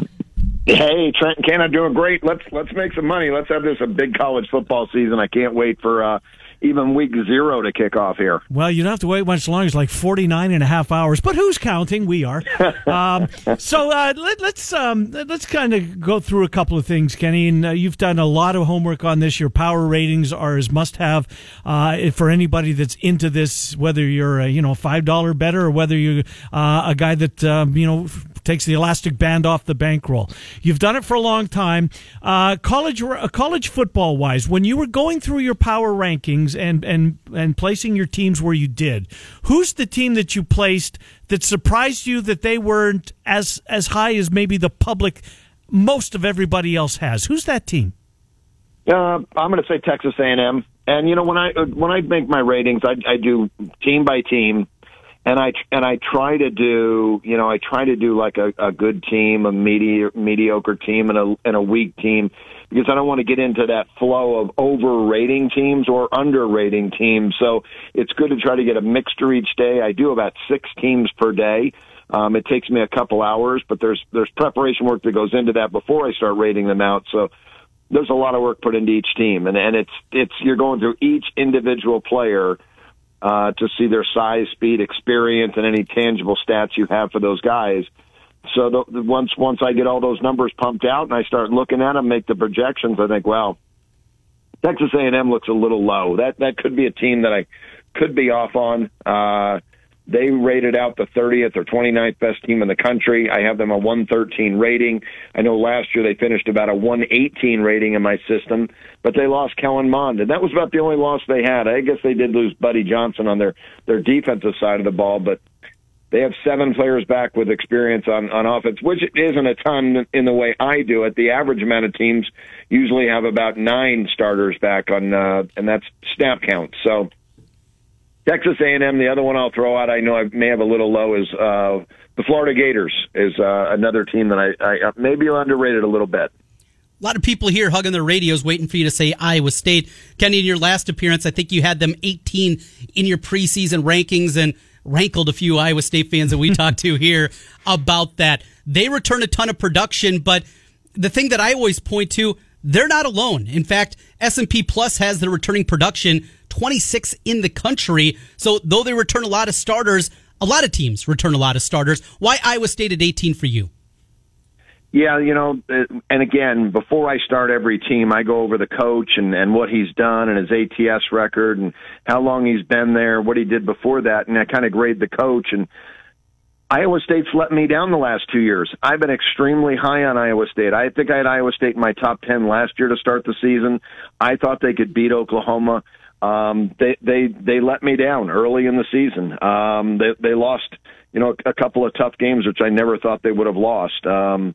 S3: Hey, Trent and Ken, I'm doing great. Let's let's make some money. Let's have this a big college football season. I can't wait for uh, even week zero to kick off here.
S1: Well, you don't have to wait much longer. It's like 49 and a half hours, but who's counting? We are. (laughs) um, so uh, let, us um, let's kind of go through a couple of things, Kenny. And uh, you've done a lot of homework on this. Your power ratings are as must have uh, for anybody that's into this, whether you're a, you know five dollar better or whether you're uh, a guy that um, you know takes the elastic band off the bankroll. You've done it for a long time. Uh, college uh, college football wise, when you were going through your power rankings and and and placing your teams where you did, who's the team that you placed that surprised you that they weren't as as high as maybe the public most of everybody else has. Who's that team?
S3: Uh, I'm going to say Texas A&M. And you know when I when I make my ratings, I, I do team by team, and I and I try to do you know I try to do like a, a good team, a medi- mediocre team, and a and a weak team because I don't want to get into that flow of overrating teams or underrating teams. So it's good to try to get a mixture each day. I do about six teams per day. Um, it takes me a couple hours, but there's there's preparation work that goes into that before I start rating them out. So there's a lot of work put into each team, and and it's it's you're going through each individual player uh, to see their size, speed, experience, and any tangible stats you have for those guys. So the, the, once once I get all those numbers pumped out and I start looking at them, make the projections, I think, well, Texas A&M looks a little low. That that could be a team that I could be off on. Uh, they rated out the 30th or 29th best team in the country. I have them a 113 rating. I know last year they finished about a 118 rating in my system, but they lost Kellen Mond, and that was about the only loss they had. I guess they did lose Buddy Johnson on their their defensive side of the ball, but they have seven players back with experience on on offense, which isn't a ton in the way I do it. The average amount of teams usually have about nine starters back on, uh, and that's snap count. So Texas A&M. The other one I'll throw out, I know I may have a little low, is uh, the Florida Gators. Is uh, another team that I, I uh, maybe underrated a little bit.
S2: A lot of people here hugging their radios, waiting for you to say Iowa State. Kenny, in your last appearance, I think you had them 18 in your preseason rankings and rankled a few Iowa State fans that we (laughs) talked to here about that. They return a ton of production, but the thing that I always point to, they're not alone. In fact, S&P Plus has the returning production 26 in the country. So though they return a lot of starters, a lot of teams return a lot of starters. Why Iowa State at 18 for you?
S3: Yeah, you know, uh, and again, before I start every team, I go over the coach and, and what he's done and his ATS record and how long he's been there, what he did before that, and I kind of grade the coach. And Iowa State's let me down the last two years. I've been extremely high on Iowa State. I think I had Iowa State in my top 10 last year to start the season. I thought they could beat Oklahoma um, they they they let me down early in the season. Um, they they lost, you know, a couple of tough games which I never thought they would have lost. Um,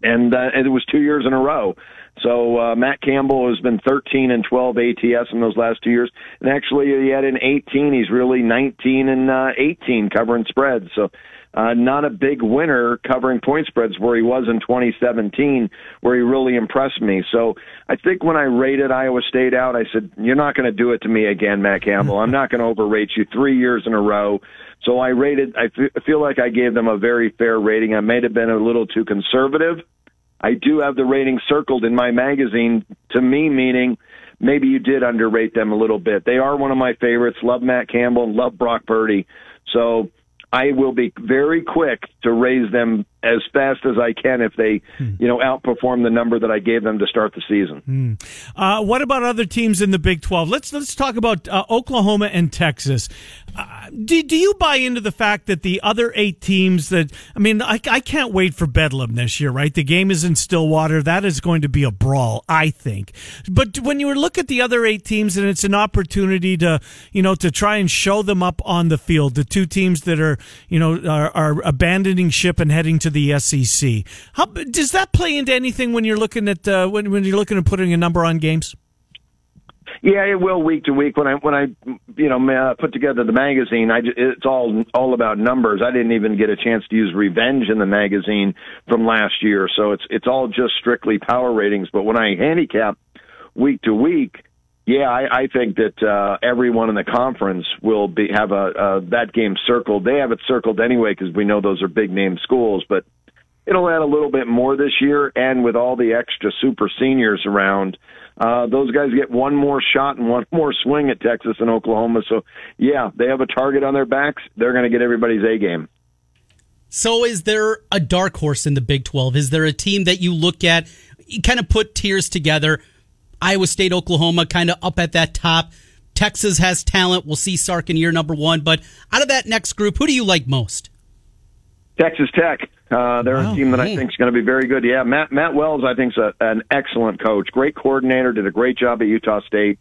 S3: and, uh, and it was two years in a row. So uh, Matt Campbell has been 13 and 12 ATS in those last two years, and actually he had an 18. He's really 19 and uh, 18 covering spreads. So uh, not a big winner covering point spreads where he was in 2017, where he really impressed me. So I think when I rated Iowa State out, I said, "You're not going to do it to me again, Matt Campbell. (laughs) I'm not going to overrate you three years in a row." So I rated. I feel like I gave them a very fair rating. I may have been a little too conservative. I do have the rating circled in my magazine to me, meaning maybe you did underrate them a little bit. They are one of my favorites. Love Matt Campbell love Brock Purdy. So I will be very quick to raise them as fast as I can if they, hmm. you know, outperform the number that I gave them to start the season.
S1: Hmm. Uh, what about other teams in the Big Twelve? Let's let's talk about uh, Oklahoma and Texas. Uh, do, do you buy into the fact that the other eight teams that I mean, I, I can't wait for Bedlam this year, right? The game is in Stillwater. That is going to be a brawl, I think. But when you look at the other eight teams, and it's an opportunity to, you know, to try and show them up on the field, the two teams that are, you know, are, are abandoning ship and heading to to the SEC. How does that play into anything when you're looking at uh, when when you're looking at putting a number on games?
S3: Yeah, it will week to week. When I when I you know put together the magazine, I it's all all about numbers. I didn't even get a chance to use revenge in the magazine from last year, so it's it's all just strictly power ratings. But when I handicap week to week, yeah, I, I think that uh, everyone in the conference will be have a uh, that game circled. They have it circled anyway because we know those are big name schools, but it'll add a little bit more this year. And with all the extra super seniors around, uh, those guys get one more shot and one (laughs) more swing at Texas and Oklahoma. So yeah, they have a target on their backs. They're going to get everybody's A game.
S2: So is there a dark horse in the Big 12? Is there a team that you look at, you kind of put tiers together? Iowa State, Oklahoma, kind of up at that top. Texas has talent. We'll see Sark in year number one. But out of that next group, who do you like most?
S3: Texas Tech. Uh, they're a team that I think is going to be very good. Yeah, Matt Matt Wells, I think, is a, an excellent coach, great coordinator, did a great job at Utah State.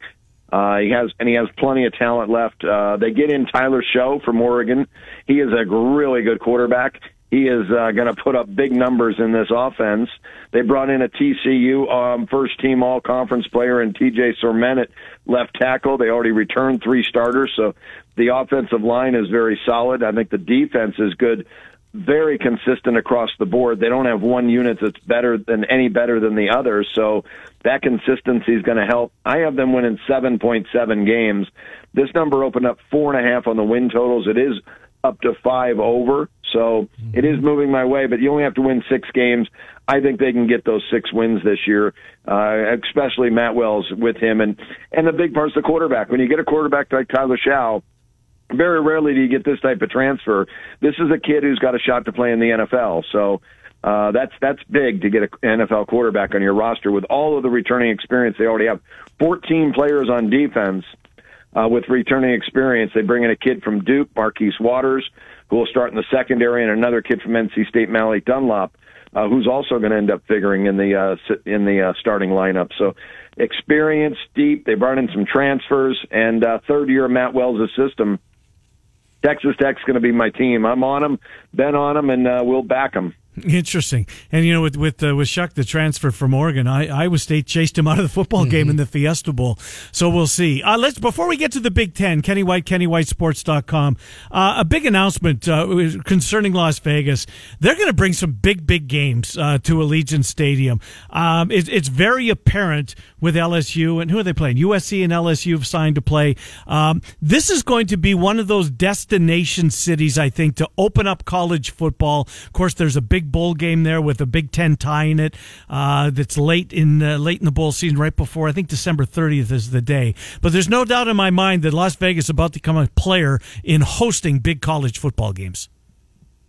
S3: Uh, he has and he has plenty of talent left. Uh, they get in Tyler Shough from Oregon. He is a really good quarterback. He is uh, going to put up big numbers in this offense. They brought in a TCU um, first team all conference player and TJ Storment at left tackle. They already returned three starters, so the offensive line is very solid. I think the defense is good, very consistent across the board. They don't have one unit that's better than any better than the other, so that consistency is going to help. I have them winning 7.7 games. This number opened up four and a half on the win totals. It is up to five over. So it is moving my way, but you only have to win six games. I think they can get those six wins this year, uh, especially Matt Wells with him. And, and the big part's the quarterback. When you get a quarterback like Tyler Shough, very rarely do you get this type of transfer. This is a kid who's got a shot to play in the NFL. So, uh, that's that's big to get an NFL quarterback on your roster with all of the returning experience they already have. 14 players on defense uh, with returning experience. They bring in a kid from Duke, Marquis Waters, who will start in the secondary, and another kid from NC State, Malik Dunlap, uh, who's also going to end up figuring in the uh, in the uh, starting lineup. So, experience deep. They brought in some transfers, and uh, third year Matt Wells' system. Texas Tech's going to be my team. I'm on them, been on them, and uh, we'll back them.
S1: Interesting. And you know, with with uh, with Shough, the transfer from Oregon, I, Iowa State chased him out of the football mm-hmm. game in the Fiesta Bowl. So we'll see. Uh, let's before we get to the Big Ten, Kenny White, KennyWhiteSports.com. Uh, a big announcement uh, concerning Las Vegas. They're going to bring some big, big games uh, to Allegiant Stadium. Um, it, it's very apparent with LSU and who are they playing? USC and LSU have signed to play. Um, this is going to be one of those destination cities, I think, to open up college football. Of course, there's a big bowl game there with a Big Ten tie in it. Uh, that's late in uh, late in the bowl season, right before I think December 30th is the day. But there's no doubt in my mind that Las Vegas is about to become a player in hosting big college football games.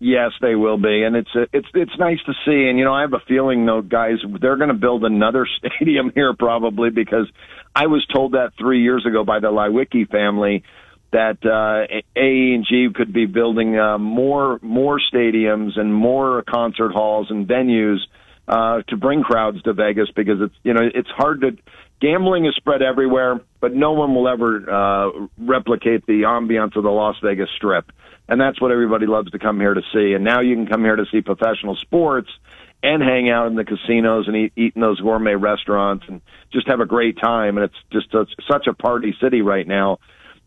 S3: Yes, they will be, and it's it's it's nice to see. And you know, I have a feeling though, guys, they're going to build another (laughs) stadium here probably because I was told that three years ago by the Leiweke family that uh, A and G could be building uh, more more stadiums and more concert halls and venues uh, to bring crowds to Vegas because it's you know it's hard to gambling is spread everywhere, but no one will ever uh, replicate the ambiance of the Las Vegas Strip, and that's what everybody loves to come here to see. And now you can come here to see professional sports and hang out in the casinos and eat, eat in those gourmet restaurants and just have a great time. And it's just a, such a party city right now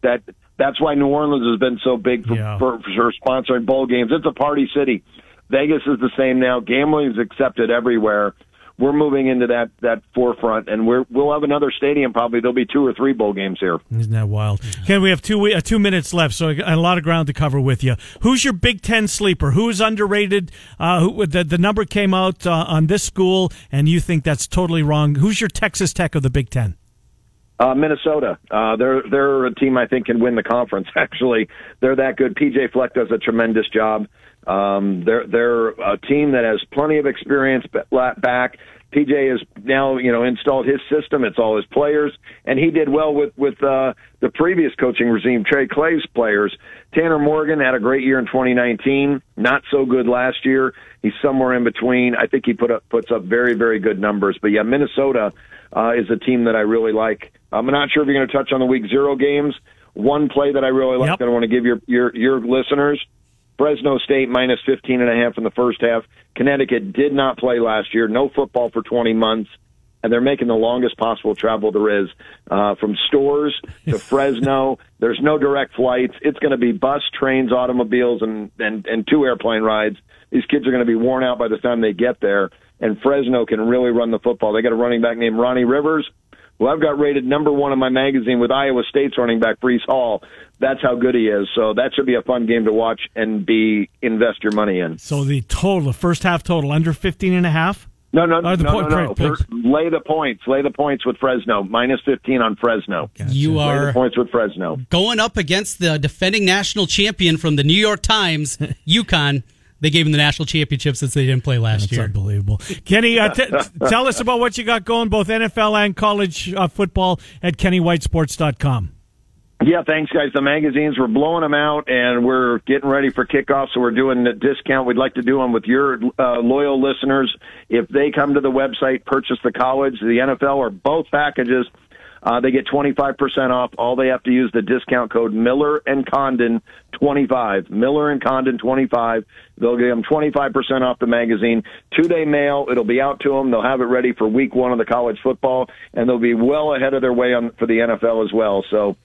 S3: that that's why New Orleans has been so big for, yeah. for, for sponsoring bowl games. It's a party city. Vegas is the same now. Gambling is accepted everywhere. We're moving into that that forefront, and we're we'll have another stadium. Probably there'll be two or three bowl games here.
S1: Isn't that wild? Ken, we have two uh, two minutes left, so a lot of ground to cover with you. Who's your Big Ten sleeper? Who's underrated? Uh, who, the the number came out uh, on this school, and you think that's totally wrong. Who's your Texas Tech of the Big Ten?
S3: Uh, Minnesota. Uh, they're they're a team I think can win the conference. (laughs) Actually, they're that good. PJ Fleck does a tremendous job. Um, they're they're a team that has plenty of experience back. PJ has now you know installed his system. It's all his players, and he did well with with uh, the previous coaching regime, Tracy Claeys' players. Tanner Morgan had a great year in 2019. Not so good last year. He's somewhere in between. I think he put up puts up very very good numbers. But yeah, Minnesota uh, is a team that I really like. I'm not sure if you're going to touch on the week zero games. One play that I really like yep. that I want to give your, your, your listeners. Fresno State minus 15 and a half in the first half. Connecticut did not play last year. No football for 20 months. And they're making the longest possible travel there is uh, from Storrs to (laughs) Fresno. There's no direct flights. It's going to be bus, trains, automobiles, and, and, and two airplane rides. These kids are going to be worn out by the time they get there. And Fresno can really run the football. They got a running back named Ronnie Rivers well, I've got rated number one in my magazine with Iowa State's running back Breece Hall. That's how good he is. So that should be a fun game to watch and be invest your money in.
S1: So the total, the first half total, under 15 and a half?
S3: No, no, oh, no, no, no, no. lay the points. Lay the points with Fresno. Minus 15 on Fresno.
S2: Gotcha. You are
S3: lay points with Fresno.
S2: Going up against the defending national champion from the New York Times, (laughs) UConn. They gave him the national championship since they didn't play last
S1: That's
S2: year.
S1: Unbelievable. (laughs) Kenny, uh, t- tell us about what you got going, both NFL and college uh, football at KennyWhiteSports.com.
S3: Yeah, thanks, guys. The magazines, we're blowing them out, and we're getting ready for kickoff, so we're doing a discount. We'd like to do them with your uh, loyal listeners. If they come to the website, purchase the college, the NFL, or both packages, Uh, they get 25% off. All they have to use the discount code Miller and Condon 25. Miller and Condon 25. They'll give them 25% off the magazine. Two day mail. It'll be out to them. They'll have it ready for week one of the college football, and they'll be well ahead of their way on for the NFL as well. So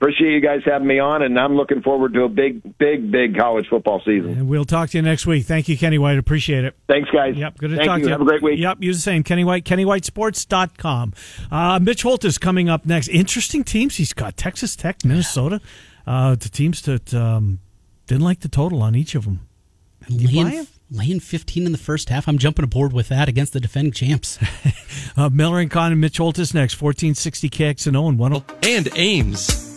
S3: appreciate you guys having me on, and I'm looking forward to a big, big, big college football season.
S1: And we'll talk to you next week. Thank you, Kenny White. Appreciate it.
S3: Thanks, guys.
S1: Yep, good to
S3: Thank
S1: talk
S3: you.
S1: to you.
S3: Have a great week.
S1: Yep, you the same. Kenny White, KennyWhiteSports.com. Uh, Mitch Holthus coming up next. Interesting teams he's got Texas Tech, Minnesota. Uh, the teams that um, didn't like the total on each of them. You buy
S2: Laying,
S1: 'em?
S2: laying 15 in the first half. I'm jumping aboard with that against the defending champs. (laughs)
S1: Uh, Miller and Con and Mitch Holthus next. 1460 KXNO and 10.
S4: and Ames.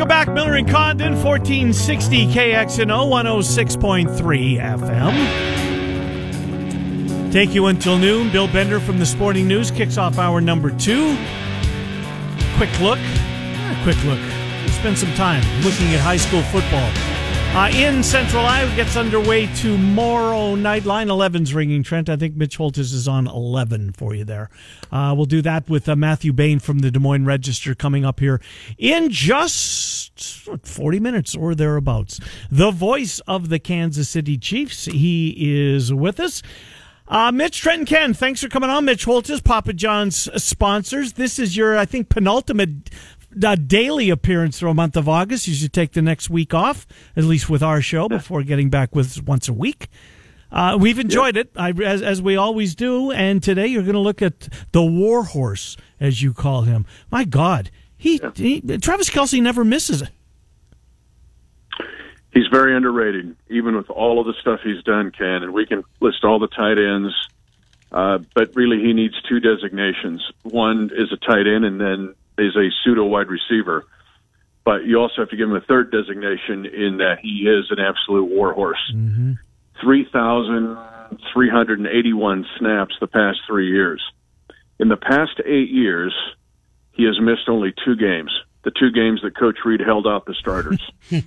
S1: Welcome back, Miller and Condon, 1460 KXNO, 106.3 FM. Take you until noon. Bill Bender from the Sporting News kicks off hour number two. Quick look. quick look. Spend some time looking at high school football. Uh, in Central Iowa gets underway tomorrow night. Line 11's ringing. Trent, I think Mitch Holthus is on 11 for you there. Uh, we'll do that with uh, Matthew Bain from the Des Moines Register coming up here in just 40 minutes or thereabouts. The voice of the Kansas City Chiefs. He is with us. Uh, Mitch, Trent, and Ken, thanks for coming on. Mitch Holthus, Papa John's sponsors. This is your, I think, penultimate uh, daily appearance for a month of August. You should take the next week off, at least with our show, before getting back with once a week. Uh, we've enjoyed it, I, as, as we always do. And today you're going to look at the war horse, as you call him. My God, he, he Travis Kelce never misses it.
S5: he's very underrated, even with all of the stuff he's done, Ken. And we can list all the tight ends, uh, but really he needs two designations. One is a tight end, and then is a pseudo wide receiver. But you also have to give him a third designation in that he is an absolute war horse. Mm-hmm. Three thousand three hundred and eighty-one snaps the past three years. In the past eight years, he has missed only two games. The two games that Coach Reid held out the starters. (laughs)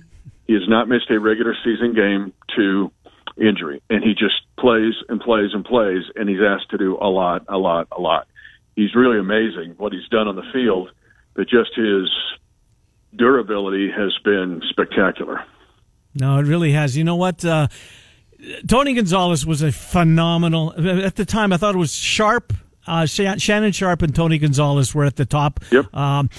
S5: He has not missed a regular season game to injury, and he just plays and plays and plays, and he's asked to do a lot, a lot, a lot. He's really amazing what he's done on the field, but just his durability has been spectacular.
S1: No, it really has. You know what? Uh, Tony Gonzalez was a phenomenal. At the time, I thought it was Sharpe, uh, Shannon Sharpe, and Tony Gonzalez were at the top.
S5: Yep.
S1: Um,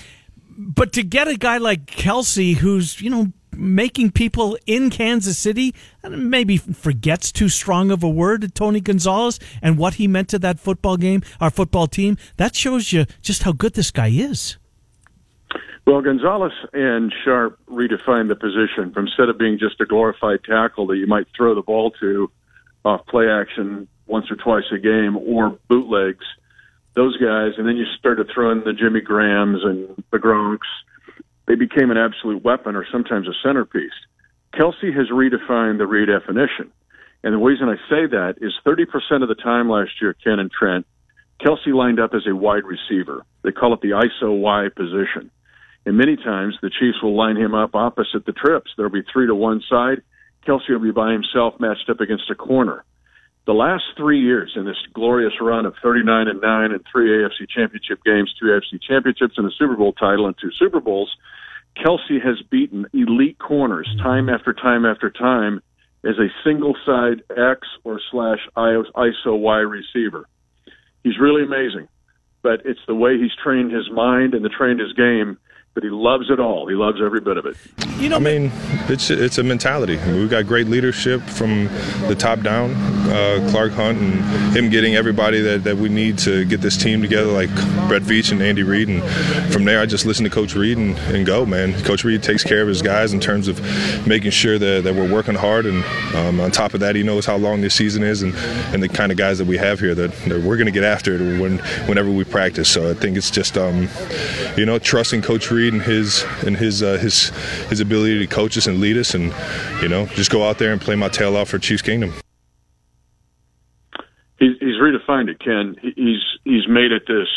S1: but to get a guy like Kelce, who's you know making people in Kansas City, maybe forgets too strong of a word, to Tony Gonzalez, and what he meant to that football game, our football team, that shows you just how good this guy is.
S5: Well, Gonzalez and Sharpe redefined the position from instead of being just a glorified tackle that you might throw the ball to off play action once or twice a game or bootlegs. Those guys, and then you started throwing the Jimmy Grahams and the Gronks. They became an absolute weapon or sometimes a centerpiece. Kelce has redefined the redefinition. And the reason I say that is 30% of the time last year, Ken and Trent, Kelce lined up as a wide receiver. They call it the ISO Y position. And many times the Chiefs will line him up opposite the trips. There'll be three to one side. Kelce will be by himself matched up against a corner. The last three years in this glorious run of 39 and 9 and three AFC championship games, two AFC championships, and a Super Bowl title and two Super Bowls, Kelce has beaten elite corners mm-hmm. time after time after time as a single side X or slash ISO Y receiver. He's really amazing, but it's the way he's trained his mind and the trained his game but he loves it all. He loves every bit of it.
S1: You know,
S6: I mean, it's it's a mentality. I mean, we've got great leadership from the top down. Uh, Clark Hunt and him getting everybody that, that we need to get this team together, like Brett Veach and Andy Reid. And from there, I just listen to Coach Reid and, and go, man. Coach Reid takes care of his guys in terms of making sure that, that we're working hard. And um, on top of that, he knows how long this season is and, and the kind of guys that we have here that, that we're going to get after it when, whenever we practice. So I think it's just, um, you know, trusting Coach Reid and his and his uh, his his ability to coach us and lead us, and you know, just go out there and play my tail off for Chiefs Kingdom.
S5: He's, he's redefined it, Ken. He's he's made it this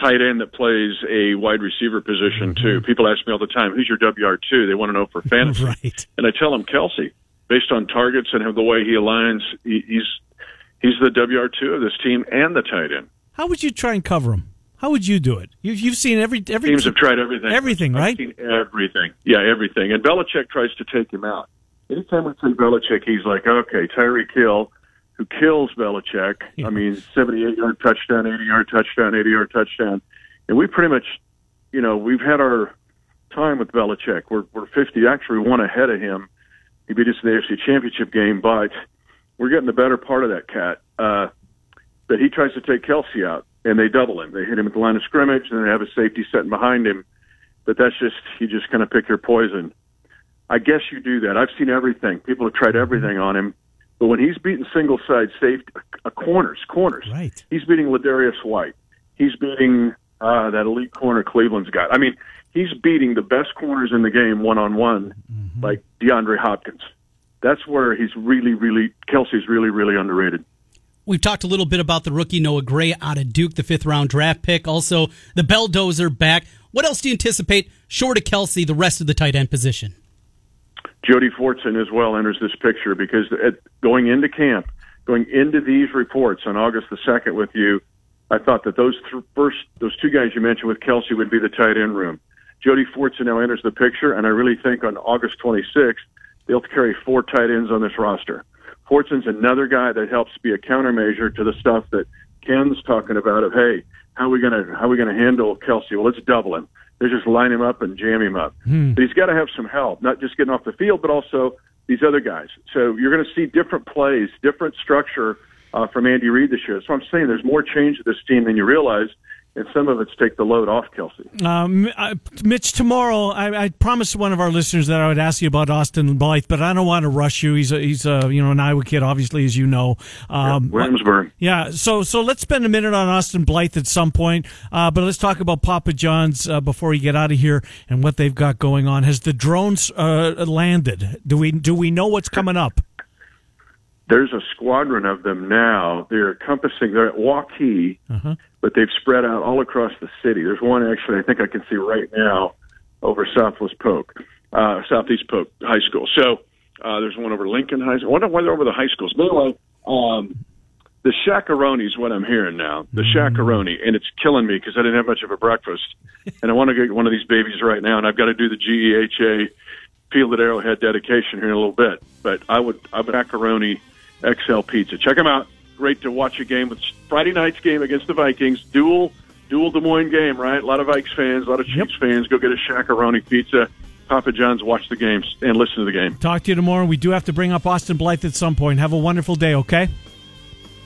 S5: tight end that plays a wide receiver position too. People ask me all the time, "Who's your WR two? They want to know for (laughs) fantasy,
S1: Right.
S5: and I tell them Kelce, based on targets and the way he aligns, he's he's the WR two of this team and the tight end.
S1: How would you try and cover him? How would you do it? You've, you've seen every every
S5: Teams have tried everything.
S1: Everything,
S5: I've
S1: right?
S5: seen everything. Yeah, everything. And Belichick tries to take him out. Anytime we see Belichick, he's like, okay, Tyreek Hill, who kills Belichick. I mean, 78 yard touchdown, 80 yard touchdown, 80 yard touchdown. And we pretty much, you know, we've had our time with Belichick. We're, we're 50, actually one ahead of him. He beat us in the AFC Championship game, but we're getting the better part of that cat. Uh, but he tries to take Kelce out, and they double him. They hit him at the line of scrimmage, and they have a safety sitting behind him. But that's just you just kind of pick your poison. I guess you do that. I've seen everything. People have tried everything on him, but when he's beating single side safety, uh, corners, corners,
S1: Right.
S5: he's beating Ladarius White. He's beating uh, that elite corner Cleveland's got. I mean, he's beating the best corners in the game one on one, like DeAndre Hopkins. That's where he's really, really Kelce's really, really underrated.
S2: We've talked a little bit about the rookie Noah Gray out of Duke, the fifth round draft pick. Also, the Belldozer back. What else do you anticipate, short of Kelce, the rest of the tight end position?
S5: Jody Fortson as well enters this picture because at, going into camp, going into these reports on August the second with you, I thought that those th- first those two guys you mentioned with Kelce would be the tight end room. Jody Fortson now enters the picture, and I really think on August 26th they'll carry four tight ends on this roster. Fortson's another guy that helps be a countermeasure to the stuff that Ken's talking about of hey, how are we gonna how are we gonna handle Kelce? Well, let's double him. They just line him up and jam him up. But he's got to have some help, not just getting off the field, but also these other guys. So you're going to see different plays, different structure uh, from Andy Reid this year. So I'm saying there's more change to this team than you realize, and some of it's take the load off Kelce.
S1: Um, Mitch, tomorrow I, I promised one of our listeners that I would ask you about Austin Blythe, but I don't want to rush you. He's a, he's a, you know an Iowa kid, obviously, as you know. Um,
S5: Williamsburg.
S1: Yeah, so so let's spend a minute on Austin Blythe at some point, uh, but let's talk about Papa John's uh, before we get out of here and what they've got going on. Has the drones uh, landed? Do we do we know what's coming up?
S5: There's a squadron of them now. They're encompassing. They're at Waukee, but they've spread out all across the city. There's one actually I think I can see right now over Southwest Polk, uh, Southeast Polk High School. So uh, there's one over Lincoln High School. I wonder why they're over the high schools. But anyway, um, the Shaq-a-Roni is what I'm hearing now. The Shaq-a-Roni, and it's killing me because I didn't have much of a breakfast, (laughs) and I want to get one of these babies right now, and I've got to do the GEHA Field at Arrowhead dedication here in a little bit. But I would, I would macaroni XL pizza. Check them out. Great to watch a game with Friday night's game against the Vikings. Dual, dual Des Moines game, right? A lot of Vikes fans, a lot of Chiefs fans. Go get a Shaq-a-Roni pizza. Papa John's, watch the games and listen to the game.
S1: Talk to you tomorrow. We do have to bring up Austin Blythe at some point. Have a wonderful day, okay?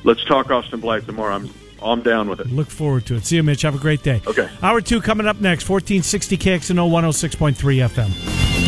S5: Let's talk Austin Blythe tomorrow. I'm, I'm down with it.
S1: Look forward to it. See you, Mitch. Have a great day.
S5: Okay.
S1: Hour two coming up next. 1460 KXNO 106.3 FM.